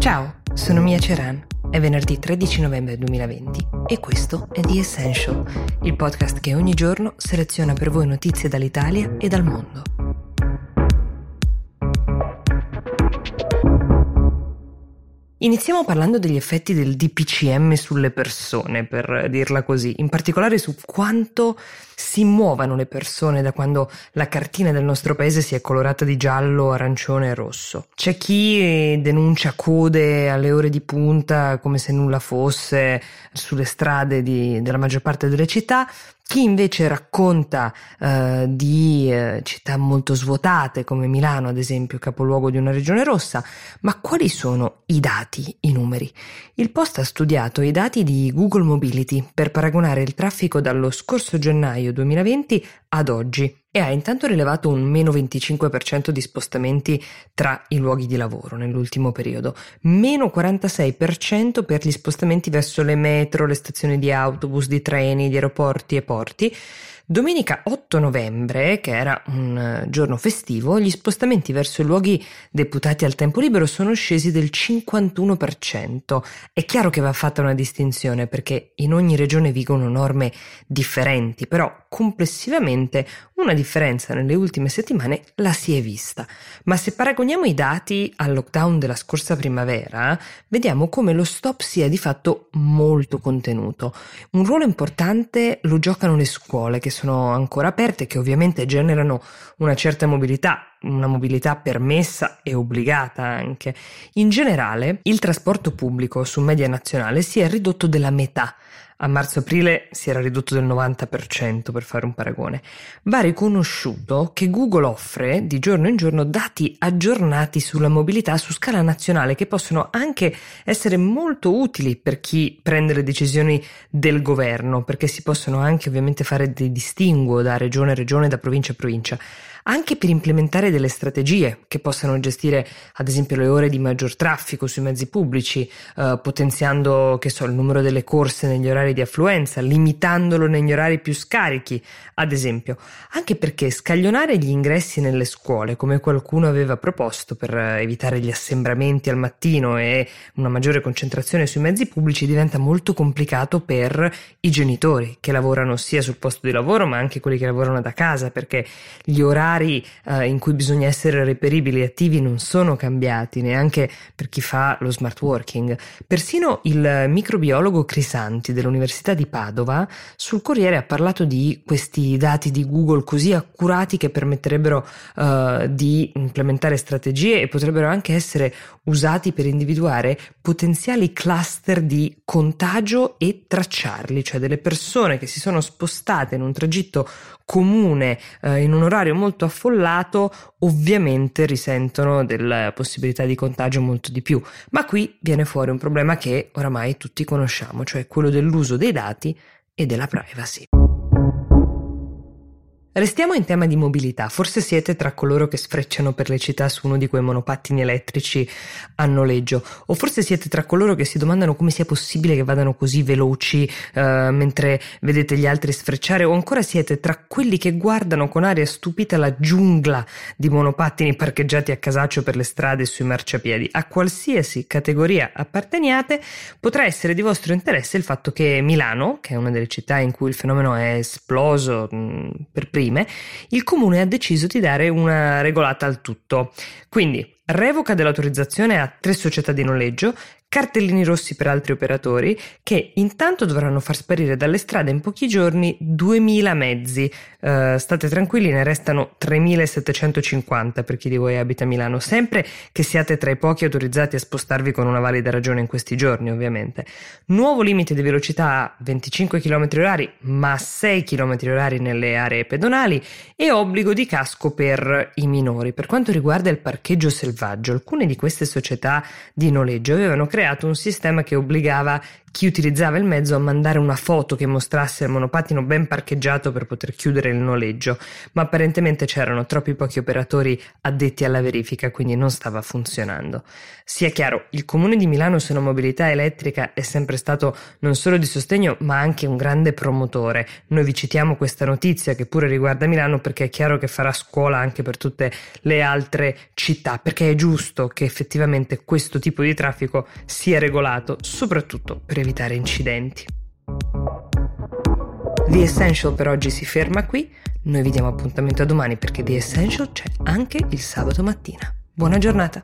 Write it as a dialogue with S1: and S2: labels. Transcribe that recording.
S1: Ciao, sono Mia Ceran. È venerdì 13 novembre 2020 e questo è The Essential, il podcast che ogni giorno seleziona per voi notizie dall'Italia e dal mondo. Iniziamo parlando degli effetti del DPCM sulle persone, per dirla così, in particolare su quanto si muovano le persone da quando la cartina del nostro paese si è colorata di giallo, arancione e rosso. C'è chi denuncia code alle ore di punta come se nulla fosse sulle strade di, della maggior parte delle città, chi invece racconta eh, di eh, città molto svuotate come Milano, ad esempio, capoluogo di una regione rossa, ma quali sono i dati, i numeri? Il Post ha studiato i dati di Google Mobility per paragonare il traffico dallo scorso gennaio 2020 ad oggi e ha intanto rilevato un meno 25% di spostamenti tra i luoghi di lavoro nell'ultimo periodo, meno 46% per gli spostamenti verso le metro, le stazioni di autobus, di treni, di aeroporti e porti, Domenica 8 novembre, che era un eh, giorno festivo, gli spostamenti verso i luoghi deputati al tempo libero sono scesi del 51%. È chiaro che va fatta una distinzione perché in ogni regione vigono norme differenti, però complessivamente una differenza nelle ultime settimane la si è vista. Ma se paragoniamo i dati al lockdown della scorsa primavera, vediamo come lo stop sia di fatto molto contenuto. Un ruolo importante lo giocano le scuole che sono ancora aperte, che ovviamente generano una certa mobilità, una mobilità permessa e obbligata anche. In generale, il trasporto pubblico su media nazionale si è ridotto della metà a marzo-aprile si era ridotto del 90% per fare un paragone. Va riconosciuto che Google offre di giorno in giorno dati aggiornati sulla mobilità su scala nazionale che possono anche essere molto utili per chi prende le decisioni del governo, perché si possono anche ovviamente fare dei distinguo da regione a regione, da provincia a provincia anche per implementare delle strategie che possano gestire ad esempio le ore di maggior traffico sui mezzi pubblici, eh, potenziando che so, il numero delle corse negli orari di affluenza, limitandolo negli orari più scarichi, ad esempio, anche perché scaglionare gli ingressi nelle scuole, come qualcuno aveva proposto per evitare gli assembramenti al mattino e una maggiore concentrazione sui mezzi pubblici, diventa molto complicato per i genitori che lavorano sia sul posto di lavoro ma anche quelli che lavorano da casa, perché gli orari orari eh, in cui bisogna essere reperibili e attivi non sono cambiati neanche per chi fa lo smart working. Persino il microbiologo Crisanti dell'Università di Padova sul Corriere ha parlato di questi dati di Google così accurati che permetterebbero eh, di implementare strategie e potrebbero anche essere usati per individuare potenziali cluster di contagio e tracciarli, cioè delle persone che si sono spostate in un tragitto comune eh, in un orario molto affollato ovviamente risentono della possibilità di contagio molto di più. Ma qui viene fuori un problema che oramai tutti conosciamo cioè quello dell'uso dei dati e della privacy Restiamo in tema di mobilità, forse siete tra coloro che sfrecciano per le città su uno di quei monopattini elettrici a noleggio, o forse siete tra coloro che si domandano come sia possibile che vadano così veloci uh, mentre vedete gli altri sfrecciare, o ancora siete tra quelli che guardano con aria stupita la giungla di monopattini parcheggiati a casaccio per le strade e sui marciapiedi. A qualsiasi categoria apparteniate, potrà essere di vostro interesse il fatto che Milano, che è una delle città in cui il fenomeno è esploso mh, per prima, prime, il comune ha deciso di dare una regolata al tutto. Quindi revoca dell'autorizzazione a tre società di noleggio cartellini rossi per altri operatori che intanto dovranno far sparire dalle strade in pochi giorni 2000 mezzi. Uh, state tranquilli, ne restano 3750 per chi di voi abita a Milano, sempre che siate tra i pochi autorizzati a spostarvi con una valida ragione in questi giorni, ovviamente. Nuovo limite di velocità a 25 km h ma 6 km h nelle aree pedonali e obbligo di casco per i minori. Per quanto riguarda il parcheggio selvaggio, alcune di queste società di noleggio avevano creato creato un sistema che obbligava chi utilizzava il mezzo a mandare una foto che mostrasse il monopattino ben parcheggiato per poter chiudere il noleggio, ma apparentemente c'erano troppi pochi operatori addetti alla verifica, quindi non stava funzionando. Sia chiaro, il comune di Milano su una mobilità elettrica è sempre stato non solo di sostegno, ma anche un grande promotore. Noi vi citiamo questa notizia che pure riguarda Milano perché è chiaro che farà scuola anche per tutte le altre città, perché è giusto che effettivamente questo tipo di traffico sia regolato, soprattutto per evitare incidenti. The Essential per oggi si ferma qui, noi vi diamo appuntamento a domani perché The Essential c'è anche il sabato mattina. Buona giornata!